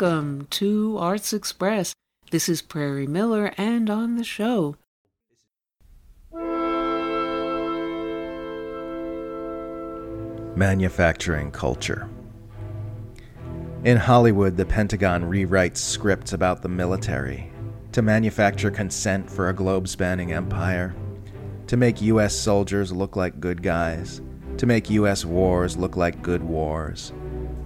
Welcome to Arts Express. This is Prairie Miller, and on the show. Manufacturing culture. In Hollywood, the Pentagon rewrites scripts about the military to manufacture consent for a globe spanning empire, to make U.S. soldiers look like good guys, to make U.S. wars look like good wars,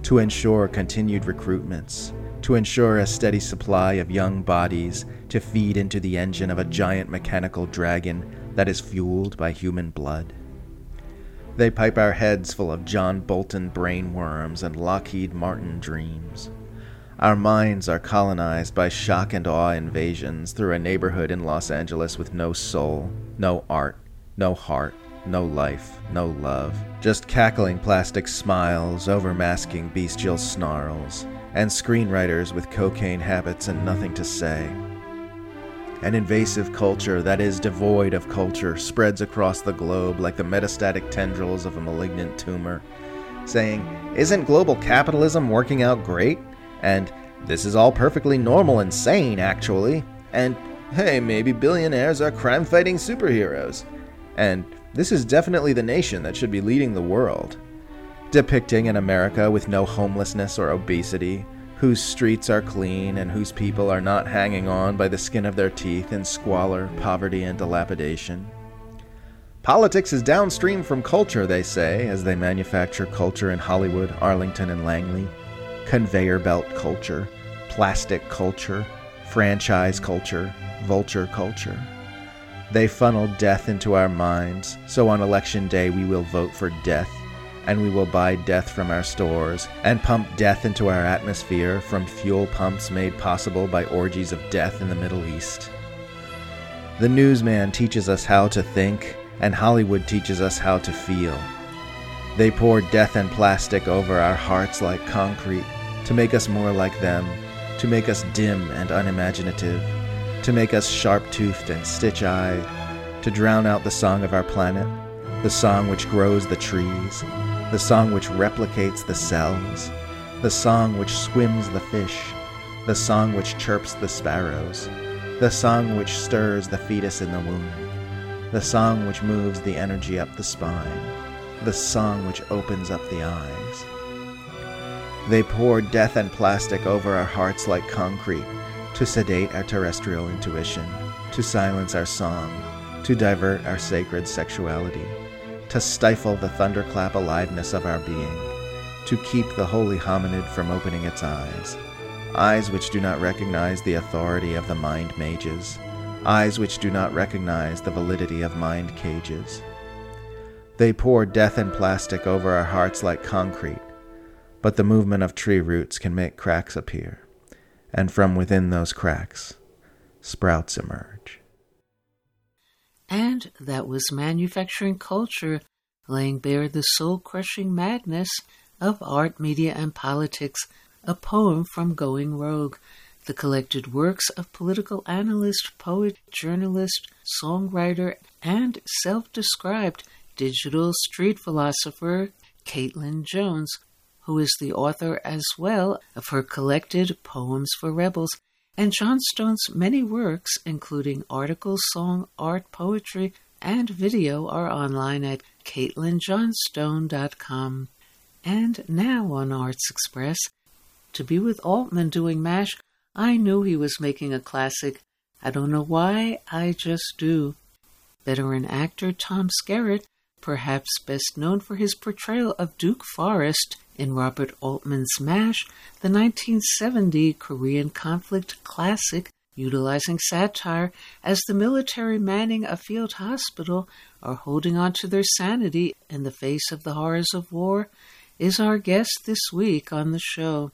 to ensure continued recruitments, to ensure a steady supply of young bodies to feed into the engine of a giant mechanical dragon that is fueled by human blood. They pipe our heads full of John Bolton brainworms and Lockheed Martin dreams. Our minds are colonized by shock and awe invasions through a neighborhood in Los Angeles with no soul, no art, no heart, no life, no love. Just cackling plastic smiles, overmasking bestial snarls, and screenwriters with cocaine habits and nothing to say. An invasive culture that is devoid of culture spreads across the globe like the metastatic tendrils of a malignant tumor, saying, Isn't global capitalism working out great? And this is all perfectly normal and sane, actually. And hey, maybe billionaires are crime fighting superheroes. And this is definitely the nation that should be leading the world depicting an America with no homelessness or obesity, whose streets are clean and whose people are not hanging on by the skin of their teeth in squalor, poverty, and dilapidation. Politics is downstream from culture, they say, as they manufacture culture in Hollywood, Arlington, and Langley. Conveyor belt culture, plastic culture, franchise culture, vulture culture. They funnel death into our minds, so on election day we will vote for death and we will buy death from our stores, and pump death into our atmosphere from fuel pumps made possible by orgies of death in the Middle East. The newsman teaches us how to think, and Hollywood teaches us how to feel. They pour death and plastic over our hearts like concrete to make us more like them, to make us dim and unimaginative, to make us sharp toothed and stitch eyed, to drown out the song of our planet, the song which grows the trees, the song which replicates the cells, the song which swims the fish, the song which chirps the sparrows, the song which stirs the fetus in the womb, the song which moves the energy up the spine, the song which opens up the eyes. They pour death and plastic over our hearts like concrete to sedate our terrestrial intuition, to silence our song, to divert our sacred sexuality to stifle the thunderclap aliveness of our being, to keep the holy hominid from opening its eyes, eyes which do not recognize the authority of the mind mages, eyes which do not recognize the validity of mind cages. They pour death and plastic over our hearts like concrete, but the movement of tree roots can make cracks appear, and from within those cracks, sprouts emerge. And that was manufacturing culture, laying bare the soul crushing madness of art, media, and politics, a poem from Going Rogue, the collected works of political analyst, poet, journalist, songwriter, and self described digital street philosopher Caitlin Johnstone, who is the author as well of her collected Poems for Rebels and Johnstone's many works, including articles, song, art, poetry, and video, are online at CaitlinJohnstone.com. And now on Arts Express, to be with Altman doing MASH, I knew he was making a classic. I don't know why, I just do. Veteran actor Tom Skerritt, perhaps best known for his portrayal of Duke Forrest in Robert Altman's MASH, the 1970 Korean conflict classic utilizing satire as the military manning a field hospital are holding on to their sanity in the face of the horrors of war, is our guest this week on the show.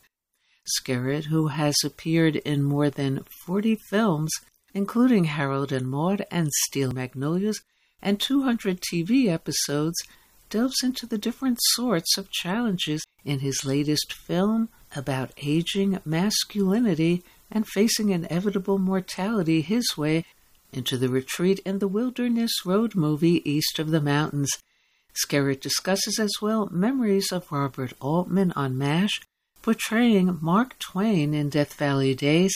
Skerritt, who has appeared in more than 40 films, including Harold and Maude and Steel Magnolias, and 200 TV episodes, delves into the different sorts of challenges in his latest film about aging masculinity and facing inevitable mortality his way into the retreat in the Wilderness Road movie East of the Mountains. Skerritt discusses as well memories of Robert Altman on MASH, portraying Mark Twain in Death Valley Days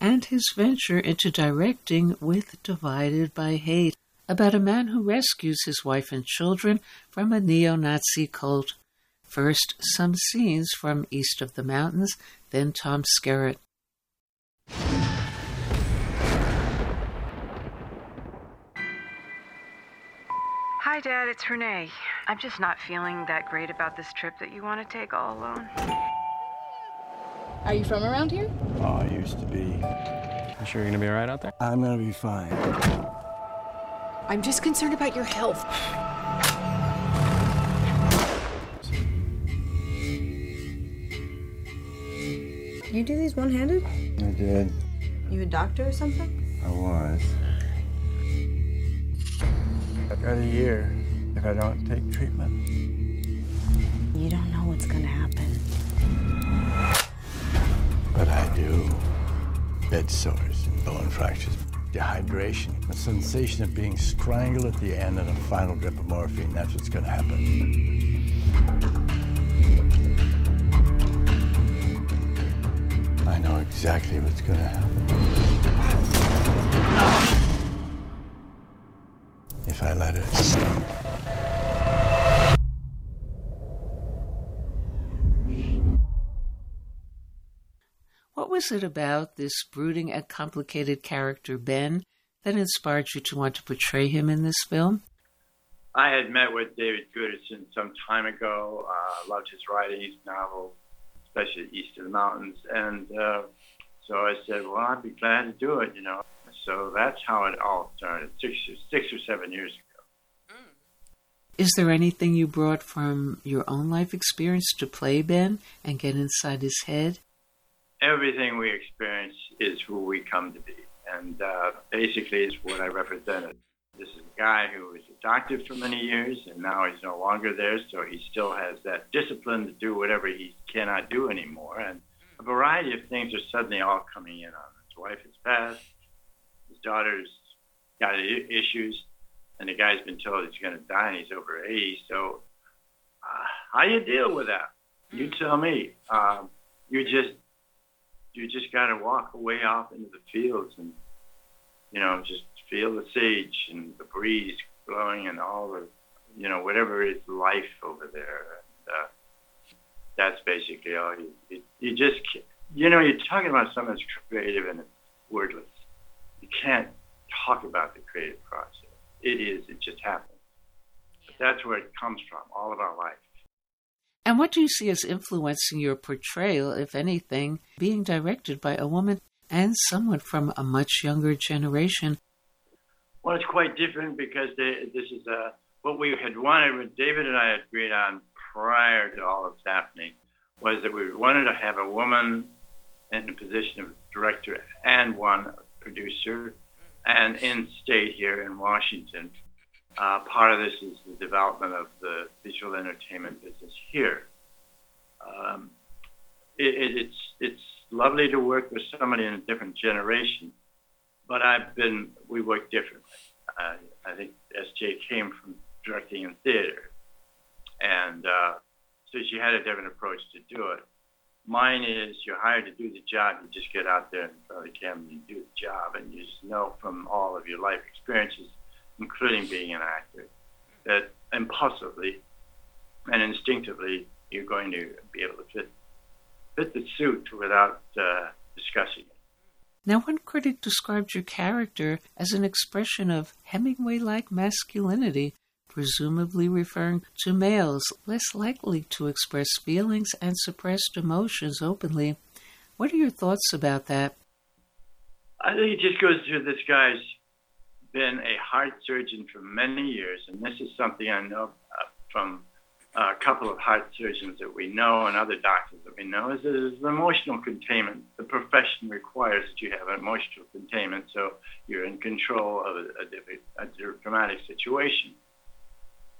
and his venture into directing with Divided by Hate, about a man who rescues his wife and children from a neo Nazi cult. First, some scenes from East of the Mountains, then Tom Skerritt. Hi, Dad, it's Renee. I'm just not feeling that great about this trip that you want to take all alone. Are you from around here? Oh, I used to be. You sure you're gonna be alright out there? I'm gonna be fine. I'm just concerned about your health. You do these one handed? I did. You a doctor or something? I was. I've got a year if I don't take treatment. You don't know what's gonna happen. But I do. Bed sores and bone fractures, dehydration, a sensation of being strangled at the end, and a final drip of morphine. That's what's gonna happen. I know exactly what's gonna happen. If I let it. Was it about this brooding and complicated character, Ben, that inspired you to want to portray him in this film? I had met with David Guterson some time ago. Uh, loved his writing, his novel, especially East of the Mountains. And uh, so I said, well, I'd be glad to do it, you know. So that's how it all started, six, six or seven years ago. Is there anything you brought from your own life experience to play Ben and get inside his head? Everything we experience is who we come to be. And uh, basically, is what I represented. This is a guy who was a doctor for many years, and now he's no longer there, so he still has that discipline to do whatever he cannot do anymore. And a variety of things are suddenly all coming in on him. His wife has passed, his daughter's got issues, and the guy's been told he's going to die, and he's over 80. So, uh, how you deal with that? You tell me. Um, you just you just got to walk away off into the fields and you know just feel the sage and the breeze blowing and all the you know whatever is life over there. And, uh, that's basically all. You, you you just you know you're talking about something that's creative and it's wordless. You can't talk about the creative process. It is. It just happens. But that's where it comes from. All of our life. And what do you see as influencing your portrayal, if anything, being directed by a woman and someone from a much younger generation? Well, it's quite different because they, this is uh, what we had wanted. What David and I agreed on prior to all of this happening was that we wanted to have a woman in the position of director and one producer, and in state here in Washington. Uh, part of this is the development of the visual entertainment business here. Um, it, it, it's it's lovely to work with somebody in a different generation, but I've been we work differently. Uh, I think SJ came from directing in theater, and uh, so she had a different approach to do it. Mine is you're hired to do the job. You just get out there in front of the camera and you do the job, and you just know from all of your life experiences, including being an actor, that impulsively and instinctively you're going to be able to fit fit the suit without uh, discussing it. Now, one critic described your character as an expression of Hemingway like masculinity, presumably referring to males less likely to express feelings and suppressed emotions openly. What are your thoughts about that? I think it just goes to this guy's been a heart surgeon for many years, and this is something I know uh, from a couple of heart surgeons that we know and other doctors that we know is that there's emotional containment. The profession requires that you have emotional containment, so you're in control of a, a, a dramatic situation.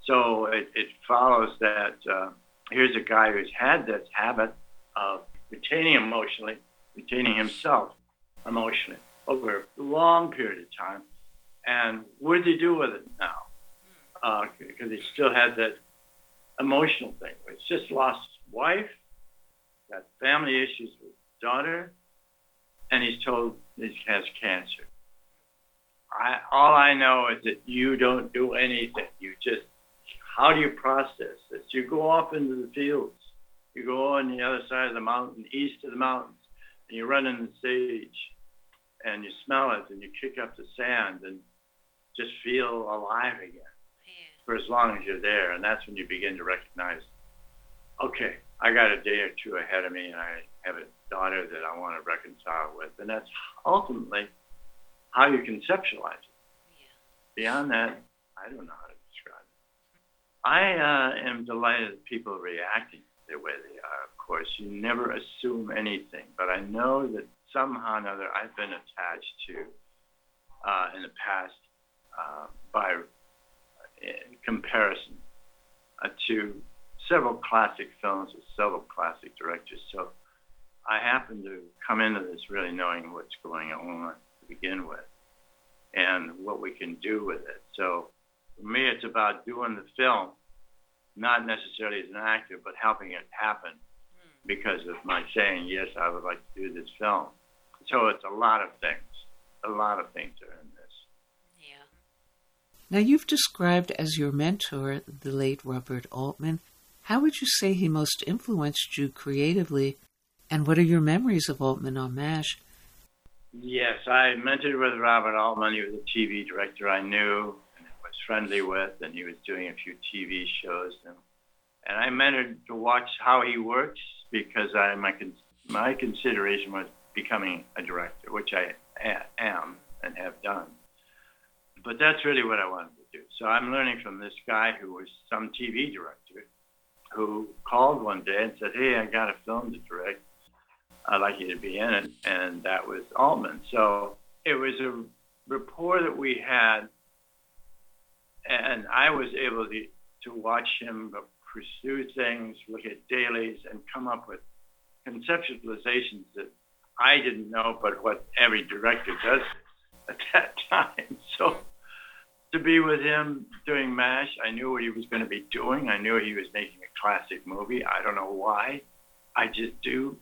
So it, it follows that uh, here's a guy who's had this habit of retaining emotionally, retaining himself emotionally over a long period of time. And what does he do with it now? Hmm. Uh, because he still had that emotional thing. He's just lost his wife, got family issues with his daughter, and he's told he has cancer. I, all I know is that you don't do anything. You just, how do you process this? You go off into the fields. You go on the other side of the mountain, east of the mountains, and you run in the sage, and you smell it, and you kick up the sand, and just feel alive again for as long as you're there. And that's when you begin to recognize, okay, I got a day or two ahead of me, and I have a daughter that I want to reconcile with. And that's ultimately how you conceptualize it. Beyond that, I don't know how to describe it. I uh, am delighted that people are reacting the way they are, of course. You never assume anything, but I know that somehow or another I've been attached to uh, in the past uh, by in comparison uh, to several classic films with several classic directors. So I happen to come into this really knowing what's going on to begin with and what we can do with it. So for me, it's about doing the film, not necessarily as an actor, but helping it happen because of my saying, yes, I would like to do this film. So it's a lot of things. A lot of things are in this. Now, you've described as your mentor the late Robert Altman. How would you say he most influenced you creatively, and what are your memories of Altman on MASH? Yes, I mentored with Robert Altman. He was a TV director I knew and was friendly with, and he was doing a few TV shows. And, and I mentored to watch how he works because I, my, my consideration was becoming a director, which I am and have done. But that's really what I wanted to do. So I'm learning from this guy who was some TV director who called one day and said, Hey, I got a film to direct. I'd like you to be in it. And that was Altman. So it was a rapport that we had. And I was able to, to watch him pursue things, look at dailies, and come up with conceptualizations that I didn't know, but what every director does at that time. So to be with him doing MASH, I knew what he was going to be doing. I knew he was making a classic movie. I don't know why. I just do.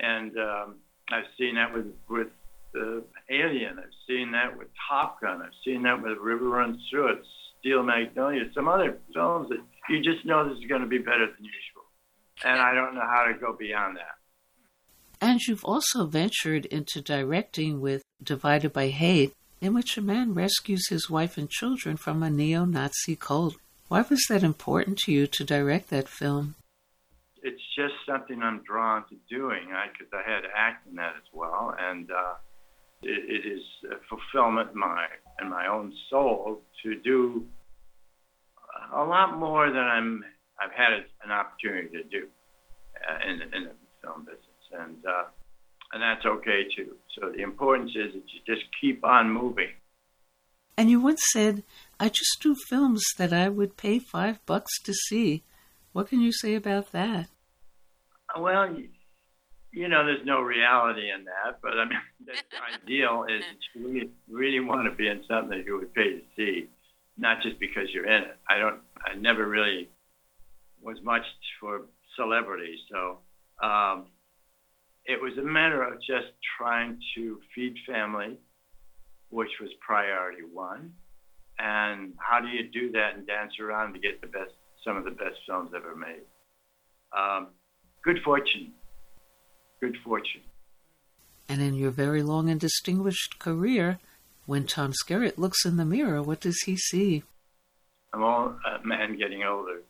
And um, I've seen that with with uh, Alien. I've seen that with Top Gun. I've seen that with River Runs Through It, Steel Magnolia, some other films that you just know this is going to be better than usual. And I don't know how to go beyond that. And you've also ventured into directing with Divided by Hate, in which a man rescues his wife and children from a neo Nazi cult. Why was that important to you to direct that film? It's just something I'm drawn to doing because I, I, had to act in that as well, and uh, it, it is a fulfillment in my in my own soul to do a lot more than I'm I've had an opportunity to do uh, in, in the film business, and uh, and that's okay too. So the importance is that you just keep on moving. And you once said, I just do films that I would pay five bucks to see. What can you say about that? Well, you know, there's no reality in that, but I mean, the ideal is that you really, really want to be in something that you would pay to see, not just because you're in it. I don't, I never really was much for celebrity, so um, it was a matter of just trying to feed family, which was priority one. And how do you do that and dance around to get the best, some of the best films ever made? Um, good fortune. Good fortune. And in your very long and distinguished career, when Tom Skerritt looks in the mirror, what does he see? I'm all a man getting older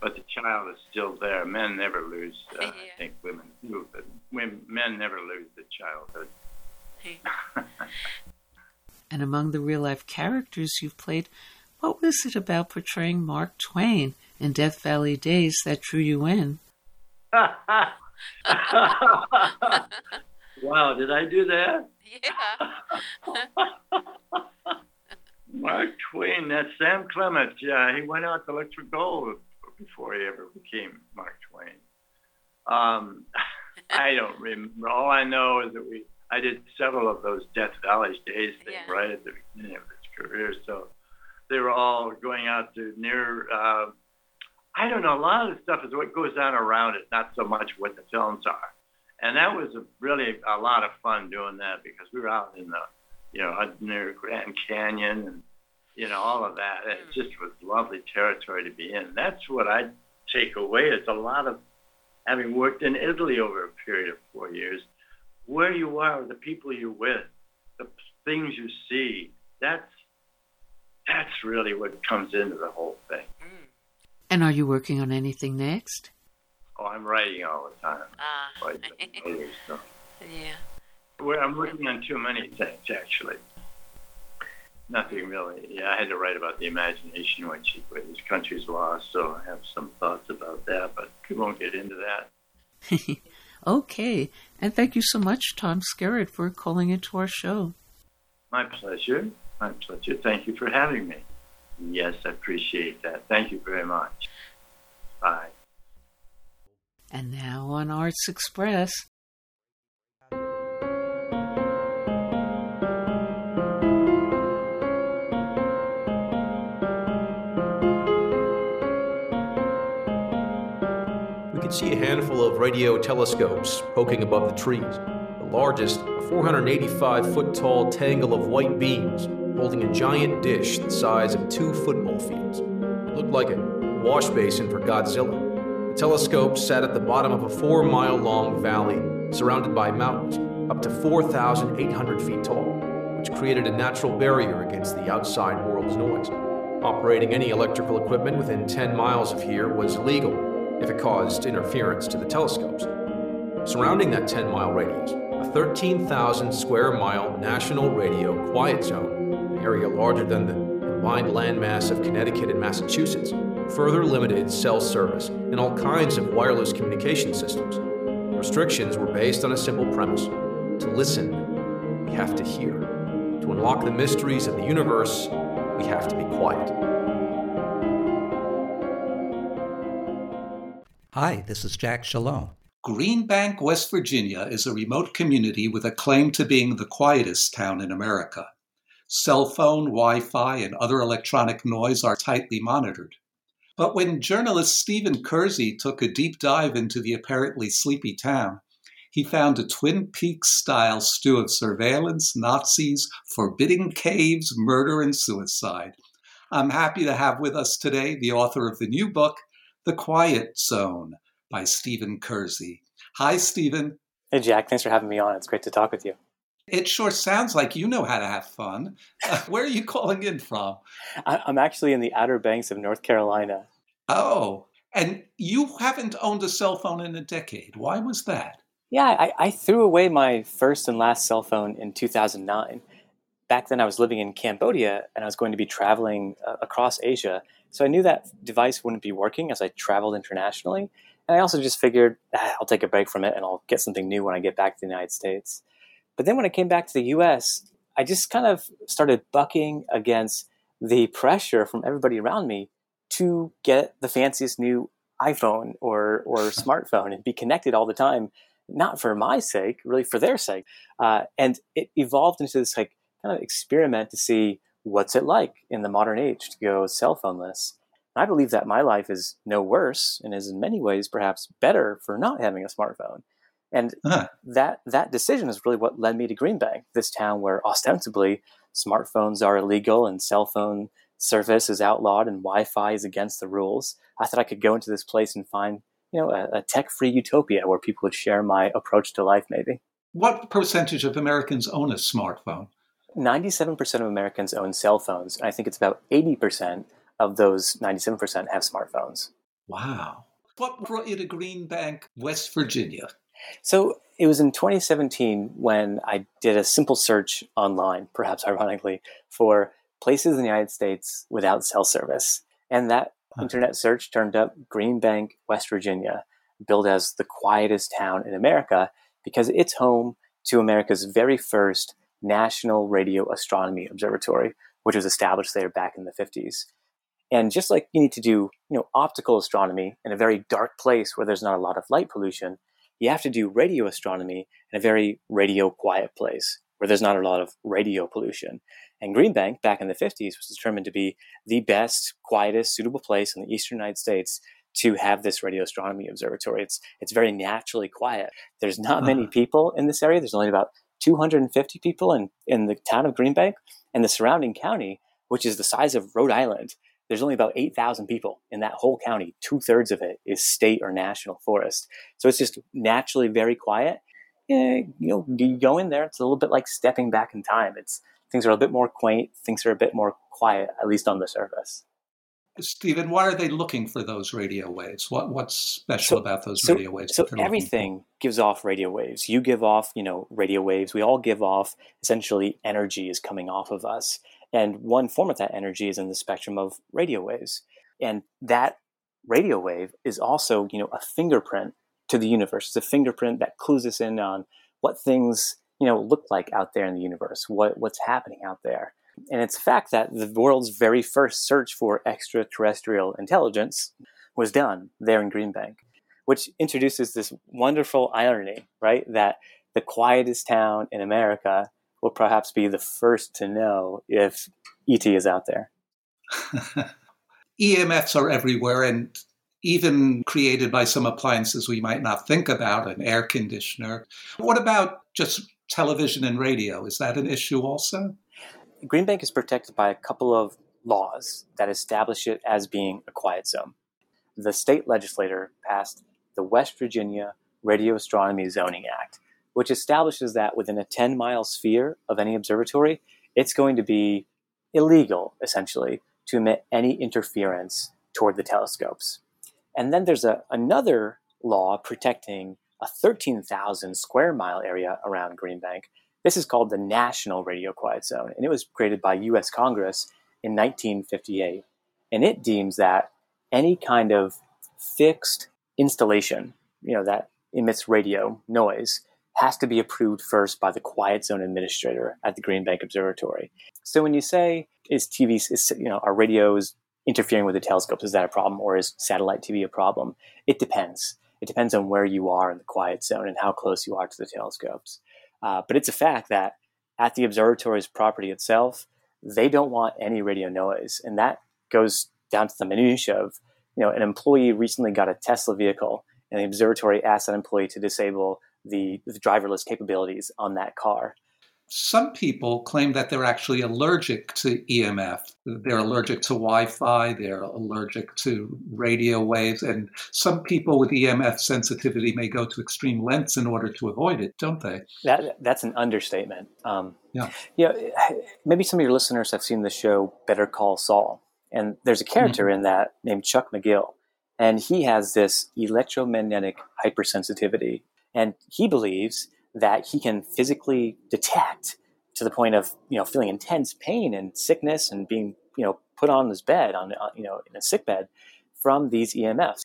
but the child is still there. Men never lose. Uh, yeah. I think women do, but women, men never lose the childhood. and among the real life characters you've played, what was it about portraying Mark Twain in Death Valley Days that drew you in? wow, did I do that? Yeah. Mark Twain, that's Sam Clemens. Yeah, he went out to look for gold before he ever became Mark Twain. Um, I don't remember. All I know is that we I did several of those Death Valley days thing yeah. right at the beginning of his career. So they were all going out to near. Uh, I don't know. A lot of the stuff is what goes on around it, not so much what the films are. And that was a, really a lot of fun doing that because we were out in the, you know, near Grand Canyon and, you know, all of that. It just was lovely territory to be in. That's what I take away is a lot of having worked in Italy over a period of four years, where you are, the people you're with, the things you see. That's that's really what comes into the whole thing. And are you working on anything next? Oh, I'm writing all the time. Ah. Like. Yeah. Well, I'm working on too many things, actually. Nothing really. Yeah, I had to write about the imagination when she when this country's lost, so I have some thoughts about that, but we won't get into that. okay. And thank you so much, Tom Skerritt, for calling into our show. My pleasure. My pleasure. Thank you for having me. Yes, I appreciate that. Thank you very much. Bye. And now on Arts Express. Can see a handful of radio telescopes poking above the trees. The largest, a 485 foot tall tangle of white beams holding a giant dish the size of two football fields. It looked like a wash basin for Godzilla. The telescope sat at the bottom of a four mile long valley surrounded by mountains up to 4,800 feet tall, which created a natural barrier against the outside world's noise. Operating any electrical equipment within 10 miles of here was illegal if it caused interference to the telescopes. Surrounding that 10 mile radius, a 13,000 square mile national radio quiet zone, an area larger than the combined landmass of Connecticut and Massachusetts, further limited cell service and all kinds of wireless communication systems. Restrictions were based on a simple premise to listen, we have to hear. To unlock the mysteries of the universe, we have to be quiet. Hi, this is Jack Shalom. Greenbank, West Virginia is a remote community with a claim to being the quietest town in America. Cell phone, Wi Fi, and other electronic noise are tightly monitored. But when journalist Stephen Kurczy took a deep dive into the apparently sleepy town, he found a Twin Peaks style stew of surveillance, Nazis, forbidding caves, murder, and suicide. I'm happy to have with us today the author of the new book, The Quiet Zone by Stephen Kurczy. Hi, Stephen. Hey, Jack. Thanks for having me on. It's great to talk with you. It sure sounds like you know how to have fun. Uh, where are you calling in from? I'm actually in the Outer Banks of North Carolina. Oh, and you haven't owned a cell phone in a decade. Why was that? Yeah, I, I threw away my first and last cell phone in 2009. Back then, I was living in Cambodia and I was going to be traveling uh, across Asia. So I knew that device wouldn't be working as I traveled internationally. And I also just figured ah, I'll take a break from it and I'll get something new when I get back to the United States. But then when I came back to the US, I just kind of started bucking against the pressure from everybody around me to get the fanciest new iPhone or, or smartphone and be connected all the time, not for my sake, really for their sake. Uh, and it evolved into this like kind of experiment to see what's it like in the modern age to go cell phoneless. I believe that my life is no worse and is in many ways perhaps better for not having a smartphone. And uh-huh. that that decision is really what led me to Green Greenbank, this town where ostensibly smartphones are illegal and cell phone service is outlawed and Wi-Fi is against the rules. I thought I could go into this place and find, you know, a, a tech-free utopia where people would share my approach to life. Maybe. What percentage of Americans own a smartphone? 97% of Americans own cell phones, and I think it's about 80% of those 97% have smartphones. Wow. What brought you to Green Bank, West Virginia? So it was in 2017 when I did a simple search online, perhaps ironically, for places in the United States without cell service. And that internet search turned up Green Bank, West Virginia, billed as the quietest town in America because it's home to America's very first National Radio Astronomy Observatory, which was established there back in the 50s. And just like you need to do, you know, optical astronomy in a very dark place where there's not a lot of light pollution, you have to do radio astronomy in a very radio quiet place where there's not a lot of radio pollution. And Greenbank, back in the 50s, was determined to be the best, quietest, suitable place in the eastern United States to have this radio astronomy observatory. It's it's very naturally quiet. There's not many uh-huh. people in this area. There's only about 250 people in, in the town of Greenbank and the surrounding county, which is the size of Rhode Island. There's only about 8,000 people in that whole county. Two thirds of it is state or national forest. So it's just naturally very quiet. You know, you go in there, it's a little bit like stepping back in time. It's things are a bit more quaint, things are a bit more quiet, at least on the surface. Stephen, why are they looking for those radio waves? What what's special So- about those so, radio waves? So everything gives off radio waves. You give off, you know, radio waves. We all give off essentially energy is coming off of us. And one form of that energy is in the spectrum of radio waves. And that radio wave is also, you know, a fingerprint to the universe. It's a fingerprint that clues us in on what things, you know, look like out there in the universe, what what's happening out there. And it's a fact that the world's very first search for extraterrestrial intelligence was done there in Greenbank, which introduces this wonderful irony, right? That the quietest town in America will perhaps be the first to know if ET is out there. EMFs are everywhere and even created by some appliances we might not think about, an air conditioner. What about just television and radio? Is that an issue also? Greenbank is protected by a couple of laws that establish it as being a quiet zone. The state legislature passed the West Virginia Radio Astronomy Zoning Act, which establishes that within a 10 mile sphere of any observatory, it's going to be illegal, essentially, to emit any interference toward the telescopes. And then there's a, another law protecting a 13,000 square mile area around Greenbank. This is called the National Radio Quiet Zone, and it was created by US Congress in 1958. And it deems that any kind of fixed installation, you know, that emits radio noise, has to be approved first by the Quiet Zone Administrator at the Green Bank Observatory. So when you say, is TV, is, you know, are radios interfering with the telescopes, is that a problem, or is satellite TV a problem? It depends. It depends on where you are in the quiet zone and how close you are to the telescopes. Uh, but it's a fact that at the observatory's property itself, they don't want any radio noise, and that goes down to the minutia of, you know, an employee recently got a Tesla vehicle, and the observatory asked that employee to disable the, the driverless capabilities on that car. Some people claim that they're actually allergic to EMF. They're allergic to Wi Fi, they're allergic to radio waves, and some people with EMF sensitivity may go to extreme lengths in order to avoid it, don't they? That that's an understatement. Um, Yeah. you know, maybe some of your listeners have seen the show Better Call Saul, and there's a character in that named Chuck McGill, and he has this electromagnetic hypersensitivity, and he believes that he can physically detect to the point of you know feeling intense pain and sickness and being you know put on his bed on uh, you know in a sick bed from these EMFs.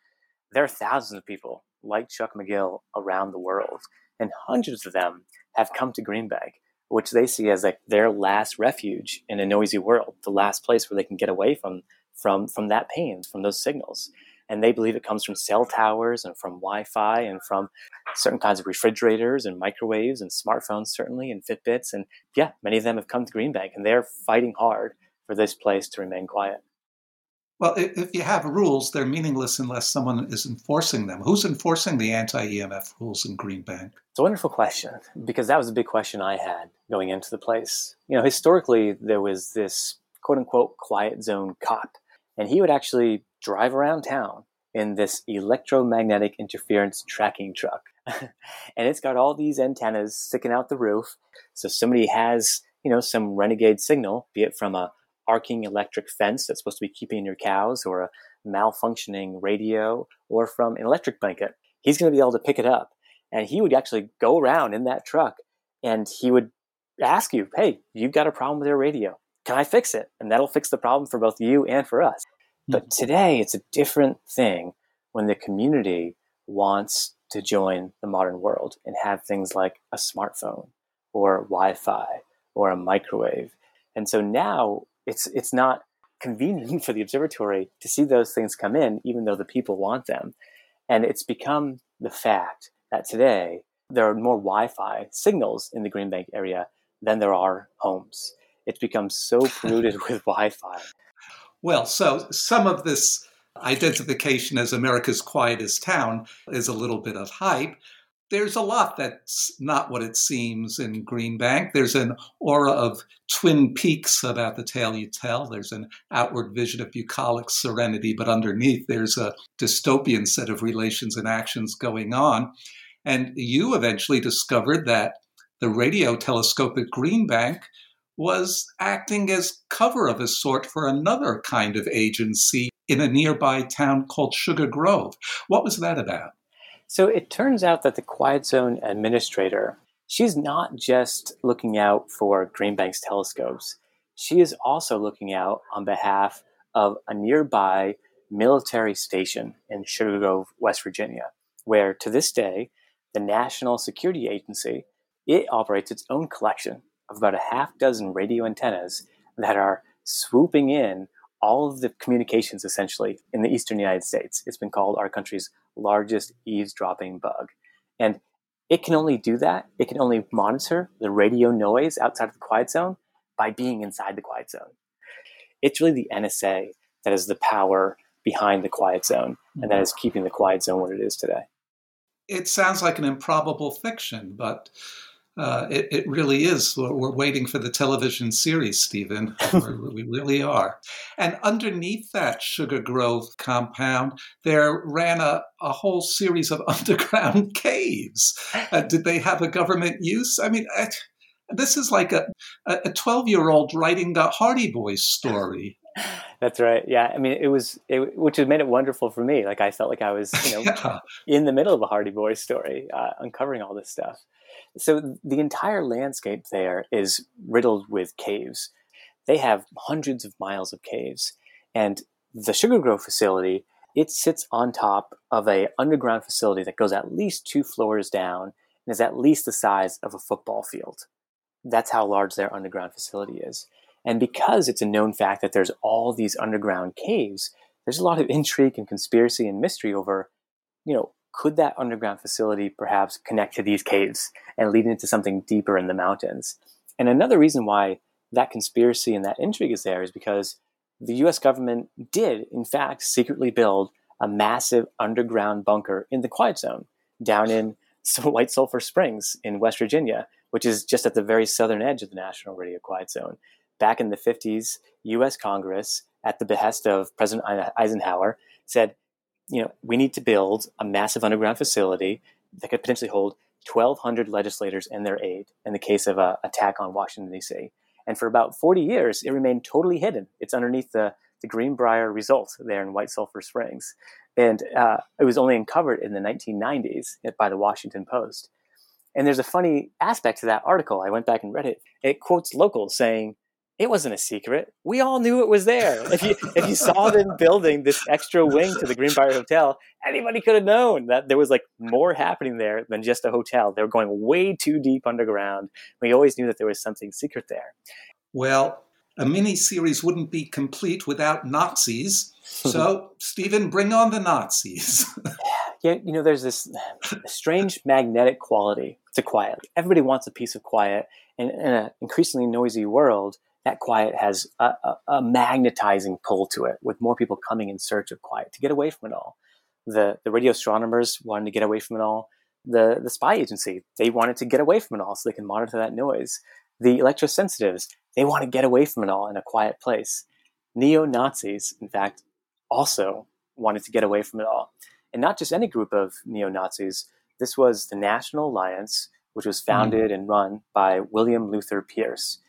There are thousands of people like Chuck McGill around the world, and hundreds of them have come to Greenbank, which they see as like their last refuge in a noisy world, the last place where they can get away from from from that pain, from those signals. And they believe it comes from cell towers and from Wi-Fi and from certain kinds of refrigerators and microwaves and smartphones, certainly, and Fitbits. And yeah, many of them have come to Green Bank and they're fighting hard for this place to remain quiet. Well, if you have rules, they're meaningless unless someone is enforcing them. Who's enforcing the anti EMF rules in Green Bank? It's a wonderful question because that was a big question I had going into the place. You know, historically, there was this quote unquote quiet zone cop, and he would actually drive around town in this electromagnetic interference tracking truck. and it's got all these antennas sticking out the roof. So somebody has, you know, some renegade signal, be it from a arcing electric fence that's supposed to be keeping your cows or a malfunctioning radio or from an electric blanket. He's going to be able to pick it up and he would actually go around in that truck and he would ask you, "Hey, you've got a problem with your radio. Can I fix it?" And that'll fix the problem for both you and for us. But today it's a different thing when the community wants to join the modern world and have things like a smartphone or Wi-Fi or a microwave. And so now it's it's not convenient for the observatory to see those things come in even though the people want them. And it's become the fact that today there are more Wi-Fi signals in the Green Bank area than there are homes. It's become so polluted with Wi-Fi. Well, so some of this identification as America's quietest town is a little bit of hype. There's a lot that's not what it seems in Greenbank. There's an aura of Twin Peaks about the tale you tell. There's an outward vision of bucolic serenity, but underneath there's a dystopian set of relations and actions going on. And you eventually discovered that the radio telescope at Greenbank was acting as cover of a sort for another kind of agency in a nearby town called Sugar Grove. What was that about? So it turns out that the Quiet Zone administrator, she's not just looking out for Greenbank's telescopes. She is also looking out on behalf of a nearby military station in Sugar Grove, West Virginia, where to this day, the National Security Agency, it operates its own collection of about a half dozen radio antennas that are swooping in all of the communications essentially in the eastern United States. It's been called our country's largest eavesdropping bug. And it can only do that, it can only monitor the radio noise outside of the quiet zone by being inside the quiet zone. It's really the NSA that is the power behind the quiet zone and that mm-hmm. is keeping the quiet zone what it is today. It sounds like an improbable fiction, but uh, it, it, really is. We're, we're, waiting for the television series, Stephen. we really are. And underneath that Sugar Grove compound, there ran a, a whole series of underground caves. Uh, did they have a government use? I mean, I, this is like a, a 12 year old writing a Hardy Boys story. That's right. Yeah. I mean, it was, it, which has made it wonderful for me. Like, I felt like I was, you know, yeah. in the middle of a Hardy Boys story, uh, uncovering all this stuff. So the entire landscape there is riddled with caves. They have hundreds of miles of caves. And the Sugar Grove facility, it sits on top of a underground facility that goes at least two floors down and is at least the size of a football field. That's how large their underground facility is. And because it's a known fact that there's all these underground caves, there's a lot of intrigue and conspiracy and mystery over, you know, could that underground facility perhaps connect to these caves and lead into something deeper in the mountains? And another reason why that conspiracy and that intrigue is there is because the US government did, in fact, secretly build a massive underground bunker in the quiet zone down in White Sulphur Springs in West Virginia, which is just at the very southern edge of the National Radio Quiet Zone. Back in the 50s, US Congress, at the behest of President Eisenhower, said, you know, we need to build a massive underground facility that could potentially hold 1,200 legislators and their aid in the case of an attack on Washington, D.C. And for about 40 years, it remained totally hidden. It's underneath the, the Greenbrier Resort there in White Sulphur Springs. And uh, it was only uncovered in the 1990s by the Washington Post. And there's a funny aspect to that article. I went back and read it. It quotes locals saying, it wasn't a secret. We all knew it was there. If you if you saw them building this extra wing to the Greenbrier Hotel, anybody could have known that there was like more happening there than just a hotel. They were going way too deep underground. We always knew that there was something secret there. Well, a mini series wouldn't be complete without Nazis. So, Stephen, bring on the Nazis. yeah, you know, there's this strange magnetic quality to quiet. Everybody wants a piece of quiet, and in an increasingly noisy world, that quiet has a, a, a, magnetizing pull to it, with more people coming in search of quiet to get away from it all. The the radio astronomers wanted to get away from it all. The the spy agency they wanted to get away from it all so they can monitor that noise. The electrosensitives they want to get away from it all in a quiet place. Neo Nazis, in fact, also wanted to get away from it all, and not just any group of neo Nazis. This was the National Alliance, which was founded mm. and run by William Luther Pierce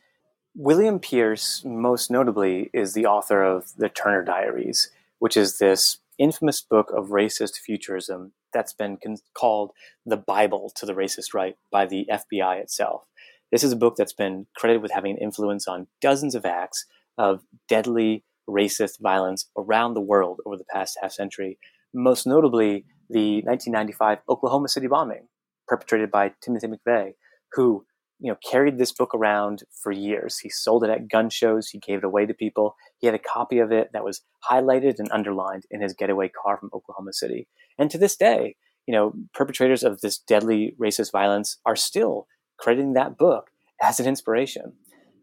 William Pierce, most notably, is the author of The Turner Diaries, which is this infamous book of racist futurism that's been con- called the Bible to the racist right by the FBI itself. This is a book that's been credited with having an influence on dozens of acts of deadly racist violence around the world over the past half century, most notably the 1995 Oklahoma City bombing perpetrated by Timothy McVeigh, who you know, carried this book around for years. He sold it at gun shows. He gave it away to people. He had a copy of it that was highlighted and underlined in his getaway car from Oklahoma City. And to this day, you know, perpetrators of this deadly racist violence are still crediting that book as an inspiration.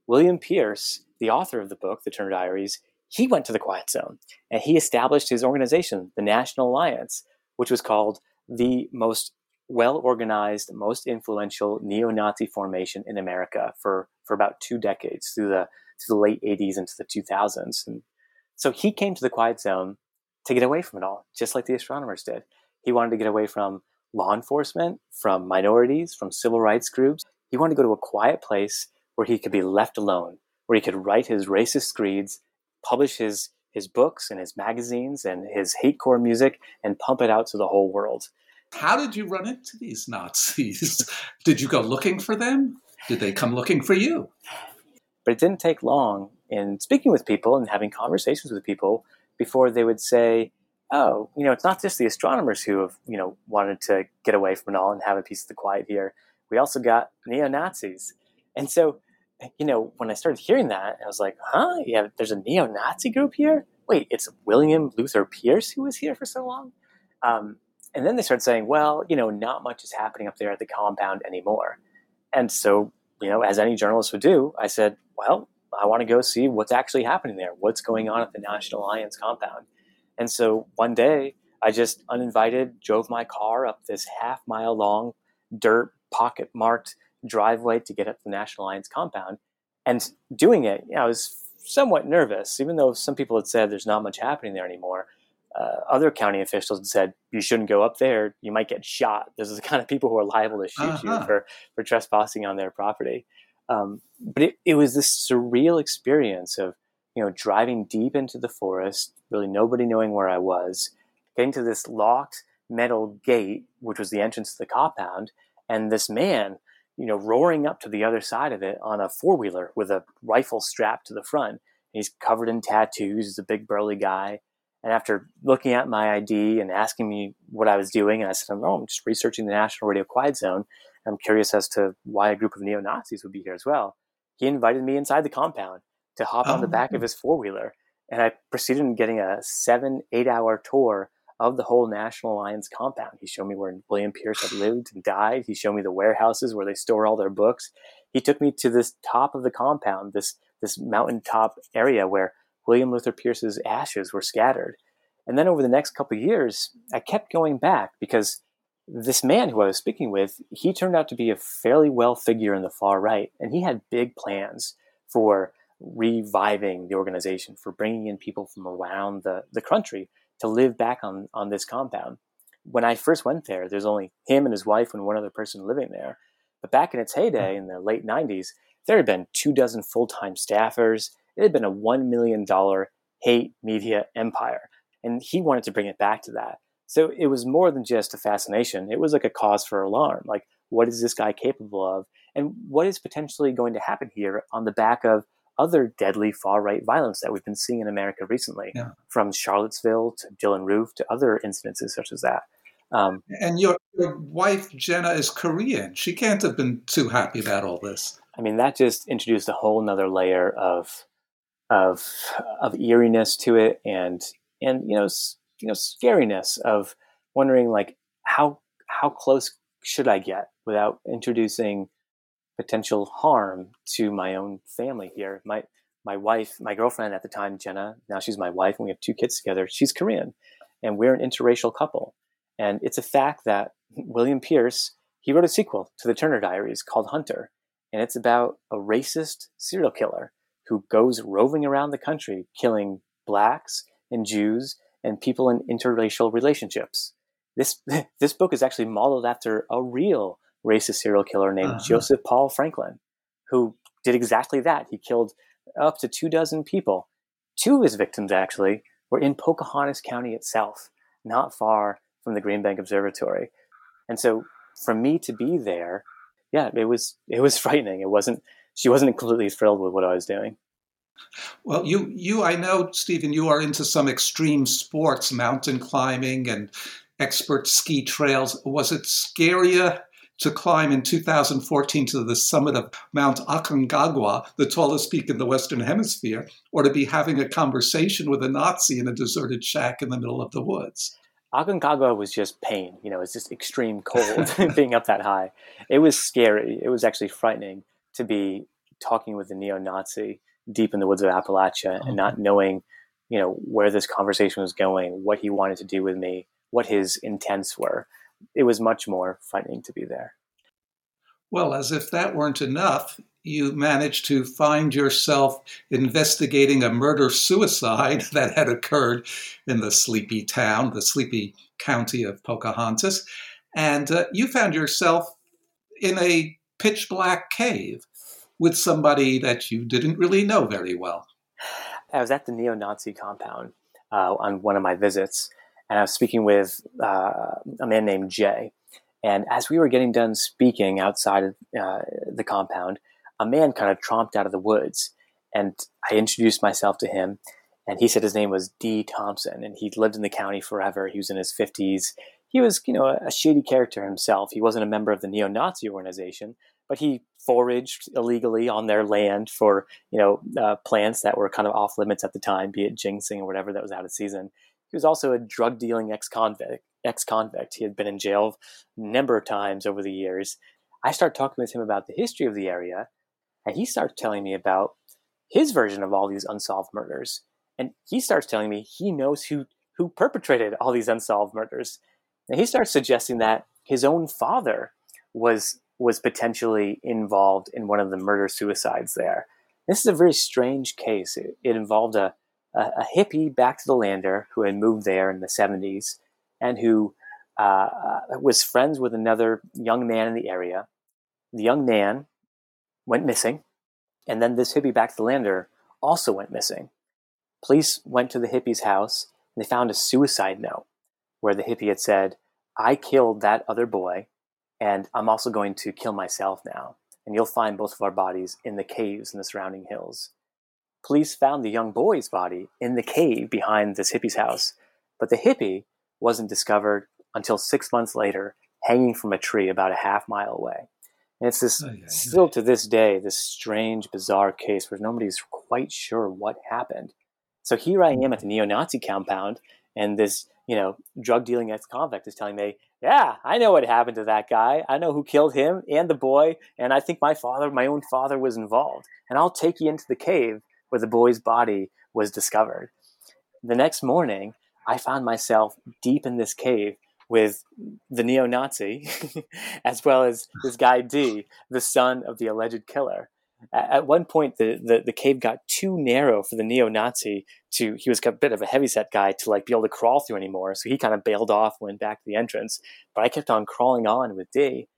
William Pierce, the author of the book, The Turner Diaries, he went to the Quiet Zone and he established his organization, the National Alliance, which was called the most well organized, most influential neo Nazi formation in America for, for about two decades through the, through the late 80s into the 2000s. And so he came to the Quiet Zone to get away from it all, just like the astronomers did. He wanted to get away from law enforcement, from minorities, from civil rights groups. He wanted to go to a quiet place where he could be left alone, where he could write his racist screeds, publish his his books and his magazines and his hate core music and pump it out to the whole world. How did you run into these Nazis? did you go looking for them? Did they come looking for you? But it didn't take long in speaking with people and having conversations with people before they would say, oh, you know, it's not just the astronomers who have, you know, wanted to get away from it all and have a piece of the quiet here. We also got neo Nazis. And so, you know, when I started hearing that, I was like, huh? Yeah, there's a neo Nazi group here? Wait, it's William Luther Pierce who was here for so long? Um, and then they started saying, well, you know, not much is happening up there at the compound anymore. And so, you know, as any journalist would do, I said, well, I want to go see what's actually happening there. What's going on at the National Alliance compound? And so one day, I just uninvited drove my car up this half mile long dirt pocket marked driveway to get up the National Alliance compound. And doing it, you know, I was somewhat nervous, even though some people had said there's not much happening there anymore. Uh, other county officials had said you shouldn't go up there; you might get shot. This is the kind of people who are liable to shoot uh-huh. you for for trespassing on their property. Um, but it, it was this surreal experience of you know driving deep into the forest, really nobody knowing where I was, getting to this locked metal gate, which was the entrance to the compound, and this man, you know, roaring up to the other side of it on a four wheeler with a rifle strapped to the front. He's covered in tattoos. He's a big burly guy. And after looking at my ID and asking me what I was doing, and I said, "Oh, I'm just researching the National Radio Quiet Zone. I'm curious as to why a group of neo Nazis would be here as well." He invited me inside the compound to hop oh. on the oh, back of oh. his four wheeler, and I proceeded in getting a seven, eight hour tour of the whole National Alliance compound. He showed me where William Pierce had lived and died. He showed me the warehouses where they store all their books. He took me to this top of the compound, this this mountaintop area where William Luther Pierce's ashes were scattered. And then over the next couple of years, I kept going back because this man who I was speaking with, he turned out to be a fairly well figure in the far right, and he had big plans for reviving the organization, for bringing in people from around the, the country to live back on, on this compound. When I first went there, there's only him and his wife and one other person living there. But back in its heyday, hmm. in the late 90s, there had been two dozen full time staffers. It had been a $1 million hate media empire. And he wanted to bring it back to that. So it was more than just a fascination. It was like a cause for alarm. Like, what is this guy capable of? And what is potentially going to happen here on the back of other deadly far right violence that we've been seeing in America recently, yeah. from Charlottesville to Dylann Roof to other incidences such as that. Um, and your, your wife, Jenna, is Korean. She can't have been too happy about all this. I mean, that just introduced a whole nother layer of of of eeriness to it, and and you know you know scariness of wondering like how how close should I get without introducing potential harm to my own family here. My my wife, my girlfriend at the time, Jenna, now she's my wife, and we have two kids together. She's Korean, and we're an interracial couple. And it's a fact that William Pierce he wrote a sequel to the Turner Diaries called Hunter, and it's about a racist serial killer who goes roving around the country killing blacks and Jews and people in interracial relationships. This this book is actually modeled after a real racist serial killer named uh-huh. Joseph Paul Franklin, who did exactly that. He killed up to two dozen people. Two of his victims, actually, were in Pocahontas County itself, not far from the Green Bank Observatory. And so, for me to be there, yeah, it was it was frightening. It wasn't. She wasn't completely thrilled with what I was doing. Well, you you I know, Stephen, you are into some extreme sports, mountain climbing and expert ski trails. Was it scarier to climb in 2014 to the summit of Mount Aconcagua, the tallest peak in the Western Hemisphere, or to be having a conversation with a Nazi in a deserted shack in the middle of the woods. Aconcagua was just pain. You know, it's just extreme cold being up that high. It was scary. It was actually frightening to be talking with a neo Nazi deep in the woods of Appalachia and not knowing you know, where this conversation was going, what he wanted to do with me, what his intents were. It was much more frightening to be there. Well, as if that weren't enough, you managed to find yourself investigating a murder suicide that had occurred in the sleepy town, the sleepy county of Pocahontas. And uh, you found yourself in a pitch black cave with somebody that you didn't really know very well. I was at the neo Nazi compound uh, on one of my visits, and I was speaking with uh, a man named Jay. And as we were getting done speaking outside of uh, the compound, a man kind of tromped out of the woods. And I introduced myself to him, and he said his name was D. Thompson, and he'd lived in the county forever. He was in his 50s. He was, you know, a shady character himself. He wasn't a member of the neo Nazi organization, but he foraged illegally on their land for, you know, uh, plants that were kind of off limits at the time, be it ginseng or whatever that was out of season. He was also a drug dealing ex convict. Ex convict. He had been in jail a number of times over the years. I start talking with him about the history of the area, and he starts telling me about his version of all these unsolved murders. And he starts telling me he knows who, who perpetrated all these unsolved murders. And he starts suggesting that his own father was was potentially involved in one of the murder suicides there. This is a very strange case. It, it involved a, a, a, hippie back to the lander who had moved there in the 70s and who uh, was friends with another young man in the area. The young man went missing, and then this hippie back to the lander also went missing. Police went to the hippie's house and they found a suicide note where the hippie had said, I killed that other boy, and I'm also going to kill myself now. And you'll find both of our bodies in the caves in the surrounding hills. Police found the young boy's body in the cave behind this hippie's house, but the hippie wasn't discovered until six months later, hanging from a tree about a half mile away. And it's this, oh, yeah, yeah. still to this day, this strange, bizarre case where nobody's quite sure what happened. So here I am at the neo Nazi compound, and this, you know, drug dealing ex convict is telling me, yeah, I know what happened to that guy. I know who killed him and the boy, and I think my father, my own father, was involved. And I'll take you into the cave where the boy's body was discovered. The next morning, I found myself deep in this cave with the neo Nazi, as well as this guy D, the son of the alleged killer. At one point, the, the, the cave got too narrow for the neo Nazi to, he was a bit of a heavyset guy to like be able to crawl through anymore. So he kind of bailed off, went back to the entrance. But I kept on crawling on with D.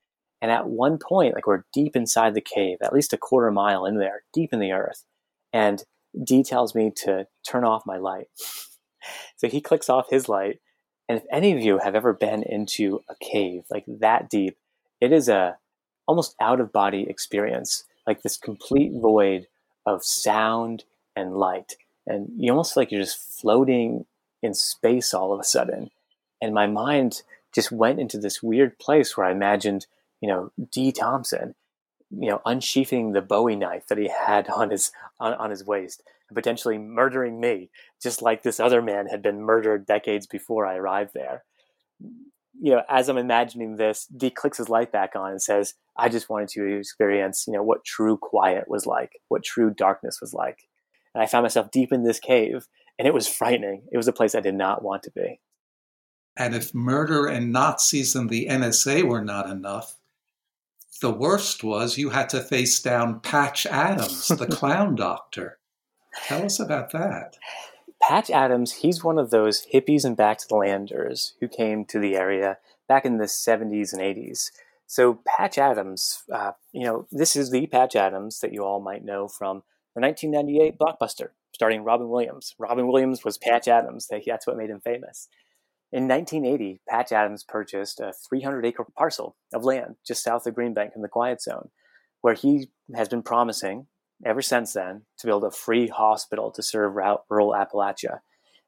And at one point, like we're deep inside the cave, at least a quarter mile in there, deep in the earth. And D tells me to turn off my light. so he clicks off his light and if any of you have ever been into a cave like that deep, it is a almost out of body experience, like this complete void of sound and light. And you almost feel like you're just floating in space all of a sudden. And my mind just went into this weird place where I imagined, you know, D. Thompson, you know, unsheathing the Bowie knife that he had on his on, on his waist and potentially murdering me, just like this other man had been murdered decades before I arrived there. You know, as I'm imagining this, D clicks his light back on and says, I just wanted to experience, you know, what true quiet was like, what true darkness was like. And I found myself deep in this cave, and it was frightening. It was a place I did not want to be. And if murder and Nazis and the NSA were not enough, the worst was you had to face down Patch Adams, the clown doctor. Tell us about that. Patch Adams, he's one of those hippies and back to the landers who came to the area back in the 70s and 80s. So, Patch Adams, uh, you know, this is the Patch Adams that you all might know from the 1998 blockbuster starring Robin Williams. Robin Williams was Patch Adams, that's what made him famous. In 1980, Patch Adams purchased a 300 acre parcel of land just south of Greenbank in the Quiet Zone, where he has been promising ever since then to build a free hospital to serve rural Appalachia.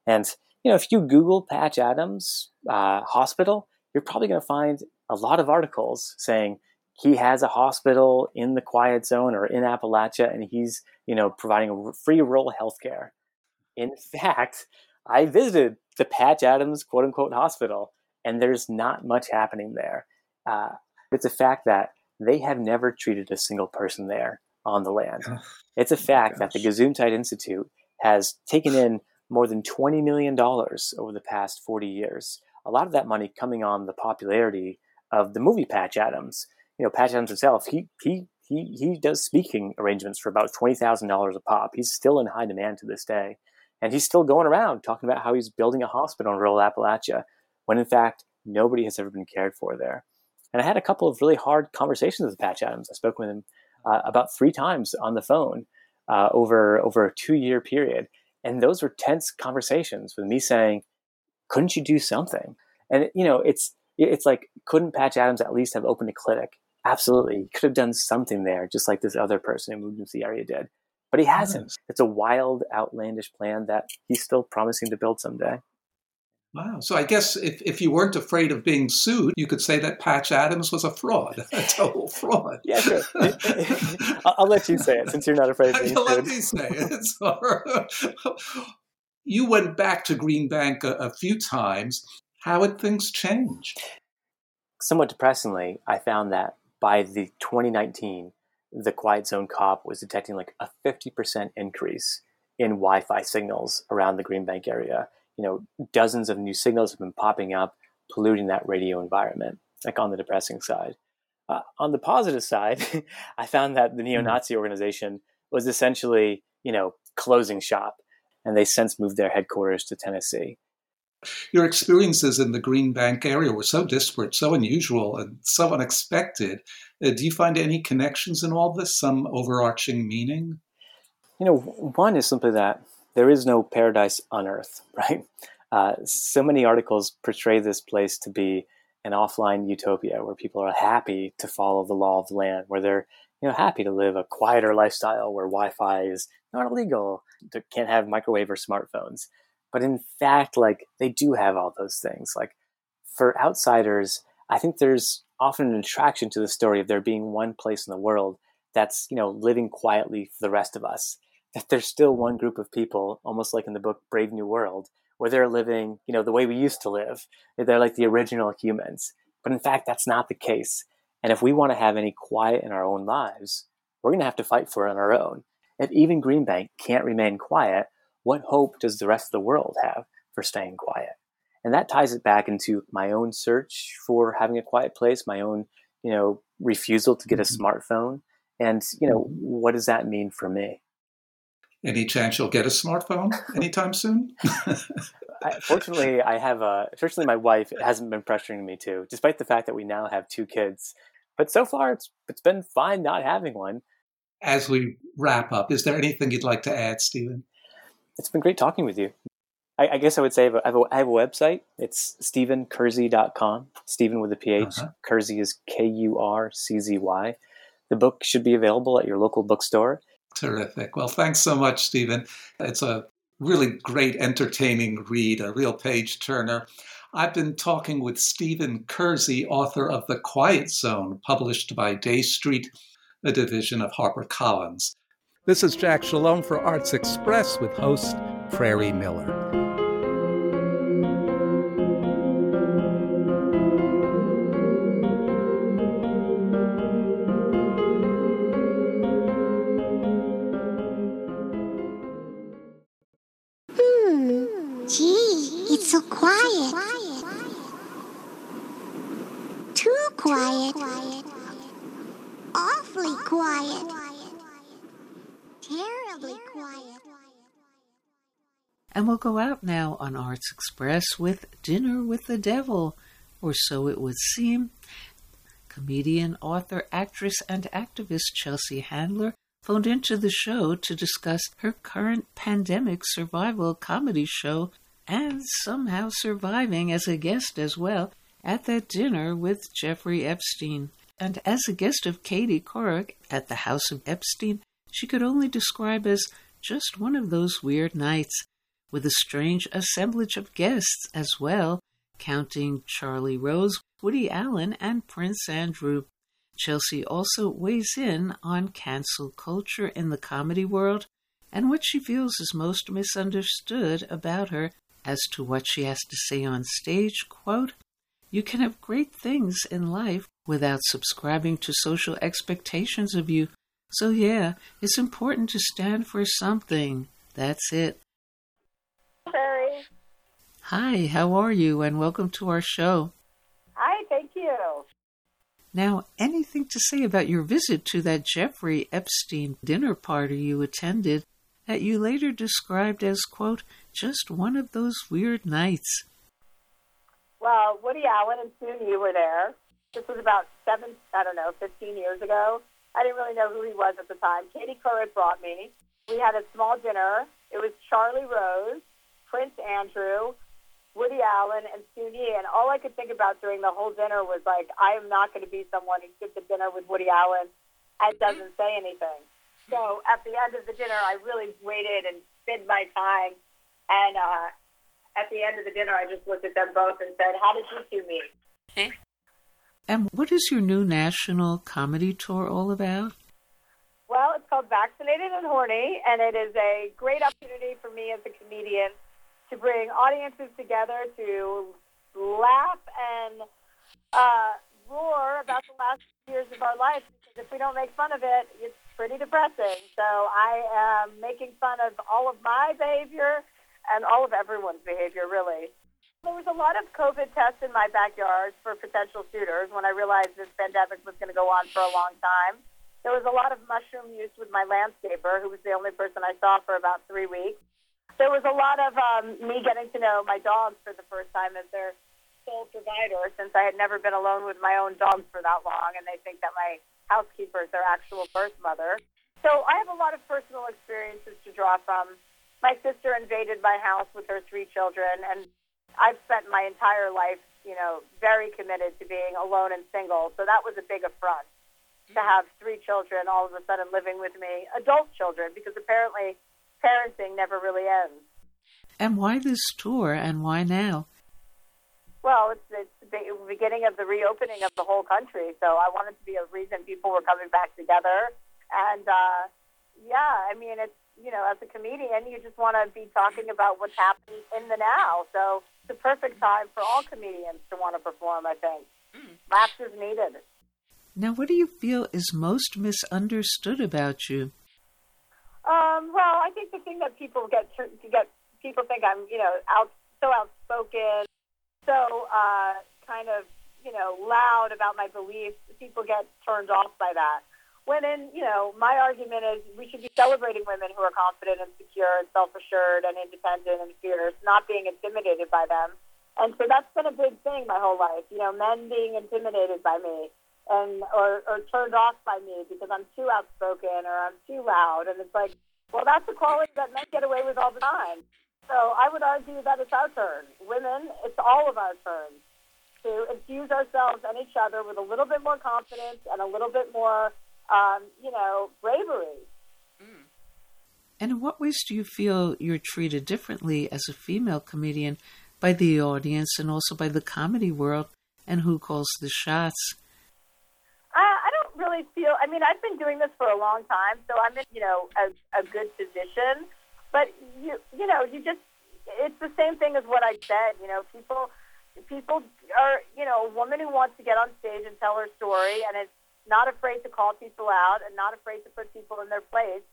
And you know, if you Google Patch Adams uh, Hospital, you're probably going to find a lot of articles saying he has a hospital in the quiet zone or in Appalachia, and he's you know providing free rural health care. In fact, I visited the Patch Adams quote unquote hospital, and there's not much happening there. Uh, it's a fact that they have never treated a single person there on the land. It's a fact that the Gesundheit Institute has taken in more than $20 million over the past 40 years. A lot of that money coming on the popularity of the movie Patch Adams. You know, Patch Adams himself, he, he, he, he does speaking arrangements for about $20,000 a pop. He's still in high demand to this day. And he's still going around talking about how he's building a hospital in rural Appalachia, when in fact, nobody has ever been cared for there. And I had a couple of really hard conversations with Patch Adams. I spoke with him uh, about three times on the phone uh, over over a two year period, and those were tense conversations with me saying, "Couldn't you do something?" And you know, it's it's like, couldn't Patch Adams at least have opened a clinic? Absolutely, he could have done something there, just like this other person who moved into the area did. But he hasn't. It's a wild, outlandish plan that he's still promising to build someday. Wow. So I guess if, if you weren't afraid of being sued, you could say that Patch Adams was a fraud, a total fraud. Yeah, sure. I'll let you say it since you're not afraid of being sued. Let me say it. you went back to Green Bank a, a few times. How had things changed? Somewhat depressingly, I found that by the 2019, the Quiet Zone cop was detecting like a 50% increase in Wi-Fi signals around the Green Bank area you know, dozens of new signals have been popping up, polluting that radio environment, like on the depressing side. Uh, on the positive side, I found that the hmm. neo-Nazi organization was essentially, you know, closing shop, and they since moved their headquarters to Tennessee. Your experiences in the Green Bank area were so disparate, so unusual, and so unexpected. Uh, do you find any connections in all this, some overarching meaning? You know, one is simply that there is no paradise on earth, right? Uh, so many articles portray this place to be an offline utopia where people are happy to follow the law of the land, where they're you know happy to live a quieter lifestyle where Wi-Fi is not illegal, can't have microwave or smartphones. But in fact, like they do have all those things. Like for outsiders, I think there's often an attraction to the story of there being one place in the world that's you know living quietly for the rest of us that there's still one group of people, almost like in the book Brave New World, where they're living, you know, the way we used to live. They're like the original humans. But in fact, that's not the case. And if we want to have any quiet in our own lives, we're going to have to fight for it on our own. If even Green Bank can't remain quiet, what hope does the rest of the world have for staying quiet? And that ties it back into my own search for having a quiet place, my own, you know, refusal to get a mm-hmm. smartphone. And, you know, what does that mean for me? Any chance you'll get a smartphone anytime soon? I, fortunately, I have a. Fortunately, my wife hasn't been pressuring me to, despite the fact that we now have two kids. But so far, it's it's been fine not having one. As we wrap up, is there anything you'd like to add, Stephen? It's been great talking with you. I, I guess I would say I have, a, I, have a, I have a website. It's stephenkurczy.com. Stephen with a PH. Uh-huh. Is K U R C Z Y. The book should be available at your local bookstore. Terrific. Well, thanks so much, Stephen. It's a really great, entertaining read, a real page turner. I've been talking with Stephen Kurczy, author of The Quiet Zone, published by Dey Street, a division of HarperCollins. This is Jack Shalom for Arts Express with host Prairie Miller. And we'll go out now on Arts Express with Dinner with the Devil, or so it would seem. Comedian, author, actress, and activist Chelsea Handler phoned into the show to discuss her current pandemic survival comedy show and somehow surviving as a guest as well at that dinner with Jeffrey Epstein. And as a guest of Katie Couric at the House of Epstein, she could only describe as just one of those weird nights with a strange assemblage of guests as well, counting Charlie Rose, Woody Allen, and Prince Andrew. Chelsea also weighs in on cancel culture in the comedy world and what she feels is most misunderstood about her as to what she has to say on stage. Quote, You can have great things in life without subscribing to social expectations of you. So, yeah, it's important to stand for something. That's it. Hi, how are you? And welcome to our show. Hi, thank you. Now, anything to say about your visit to that Jeffrey Epstein dinner party you attended that you later described as, quote, just one of those weird nights? Well, Woody Allen and Soon-Yi were there. This was about seven, I don't know, 15 years ago. I didn't really know who he was at the time. Katie Couric brought me. We had a small dinner. It was Charlie Rose, Prince Andrew, Woody Allen, and Soon-Yi. And all I could think about during the whole dinner was like, I am not going to be someone who sits at dinner with Woody Allen and doesn't say anything. So at the end of the dinner, I really waited and spent my time. And uh, at the end of the dinner, I just looked at them both and said, How did you two meet? And what is your new national comedy tour all about? Well, it's called Vaccinated and Horny, and it is a great opportunity for me as a comedian to bring audiences together to laugh and uh, roar about the last years of our life. Because if we don't make fun of it, it's pretty depressing. So I am making fun of all of my behavior and all of everyone's behavior, really. There was a lot of COVID tests in my backyard for potential suitors when I realized this pandemic was going to go on for a long time. There was a lot of mushroom use with my landscaper, who was the only person I saw for about three weeks. There was a lot of um, me getting to know my dogs for the first time as their sole provider, since I had never been alone with my own dogs for that long, and they think that my housekeeper is their actual birth mother. So I have a lot of personal experiences to draw from. My sister invaded my house with her three children, and I've spent my entire life, you know, very committed to being alone and single. So that was a big affront to have three children all of a sudden living with me, adult children, because apparently parenting never really ends. And why this tour and why now? Well, it's, it's the beginning of the reopening of the whole country, so I wanted to be a reason people were coming back together. And uh, yeah, I mean, it's you know, as a comedian, you just want to be talking about what's happening in the now. So it's the perfect time for all comedians to want to perform. I think mm. laughs is needed. Now, what do you feel is most misunderstood about you? Um, well, I think the thing that people get to get people think I'm, you know, out so outspoken, so uh, kind of, you know, loud about my beliefs. People get turned off by that. When in, you know, my argument is we should be celebrating women who are confident and secure and self-assured and independent and fierce, not being intimidated by them. And so that's been a big thing my whole life. You know, men being intimidated by me and or, or turned off by me because I'm too outspoken or I'm too loud. And it's like, well, that's a quality that men get away with all the time. So I would argue that it's our turn. Women, it's all of our turn to infuse ourselves and each other with a little bit more confidence and a little bit more um, you know, bravery. Mm. And in what ways do you feel you're treated differently as a female comedian by the audience and also by the comedy world? And who calls the shots? Really feel. I mean, I've been doing this for a long time, so I'm in, you know, a, a good position. But you, you know, you just. It's the same thing as what I said. You know, people, people are, you know, a woman who wants to get on stage and tell her story, and it's not afraid to call people out and not afraid to put people in their place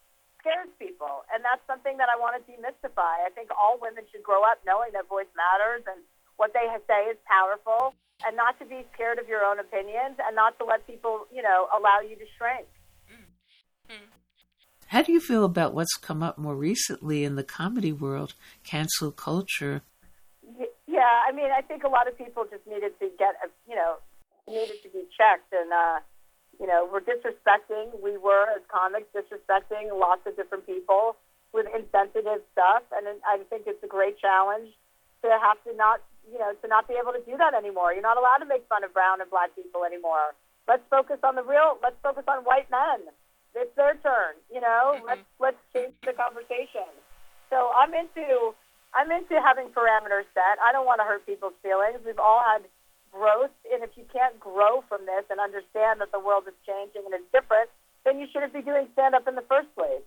scares people. And that's something that I want to demystify. I think all women should grow up knowing that voice matters and what they say is powerful and not to be scared of your own opinions and not to let people, you know, allow you to shrink. How do you feel about what's come up more recently in the comedy world, cancel culture? Yeah, I mean, I think a lot of people just needed to get, a, you know, needed to be checked and, uh, you know, we're disrespecting, we were as comics disrespecting lots of different people with insensitive stuff. And I think it's a great challenge to have to not, you know, to not be able to do that anymore. You're not allowed to make fun of brown and black people anymore. Let's focus on the real, let's focus on white men. It's their turn, you know, mm-hmm. let's, let's change the conversation. So I'm into, I'm into having parameters set. I don't want to hurt people's feelings. We've all had growth. And if you can't grow from this and understand that the world is changing and it's different, then you shouldn't be doing stand up in the first place.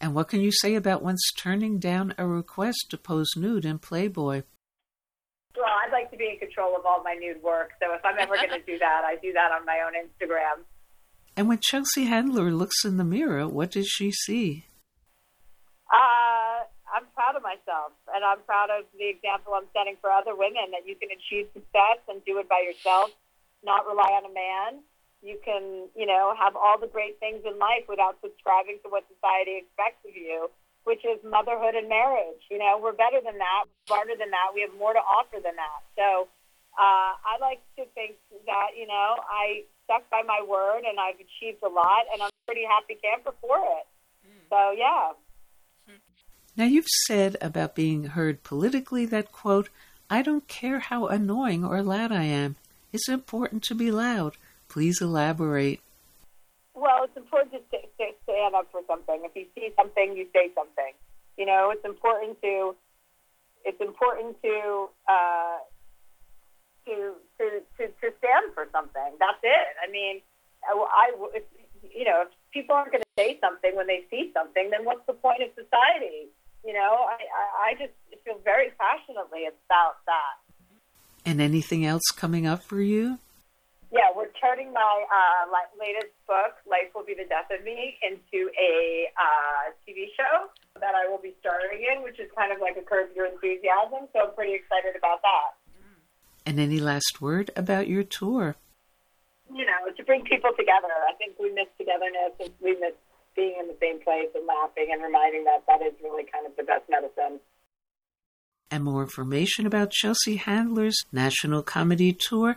And what can you say about once turning down a request to pose nude in Playboy? Well, I'd like to be in control of all my nude work. So if I'm ever going to do that, I do that on my own Instagram. And when Chelsea Handler looks in the mirror, what does she see? Uh, I'm proud proud of myself, and I'm proud of the example I'm setting for other women that you can achieve success and do it by yourself, not rely on a man. You can, you know, have all the great things in life without subscribing to what society expects of you, which is motherhood and marriage. You know, we're better than that, We're smarter than that. We have more to offer than that. So uh, I like to think that, you know, I stuck by my word and I've achieved a lot, and I'm a pretty happy camper for it. So, yeah. Now, you've said about being heard politically that, quote, I don't care how annoying or loud I am. It's important to be loud. Please elaborate. Well, it's important to st- st- stand up for something. If you see something, you say something. You know, it's important to it's important to uh, to, to to to stand for something. That's it. I mean, I, I if, you know, if people aren't going to say something when they see something, then what's the point of society? You know, I, I, I just feel very passionately about that. And anything else coming up for you? Yeah, we're turning my uh, latest book, Life Will Be the Death of Me, into a uh, TV show that I will be starring in, which is kind of like a Curb Your Enthusiasm. So I'm pretty excited about that. And any last word about your tour? You know, to bring people together. I think we miss togetherness and we miss being in the same place and laughing and reminding that that is really kind of the best medicine. And more information about Chelsea Handler's National Comedy Tour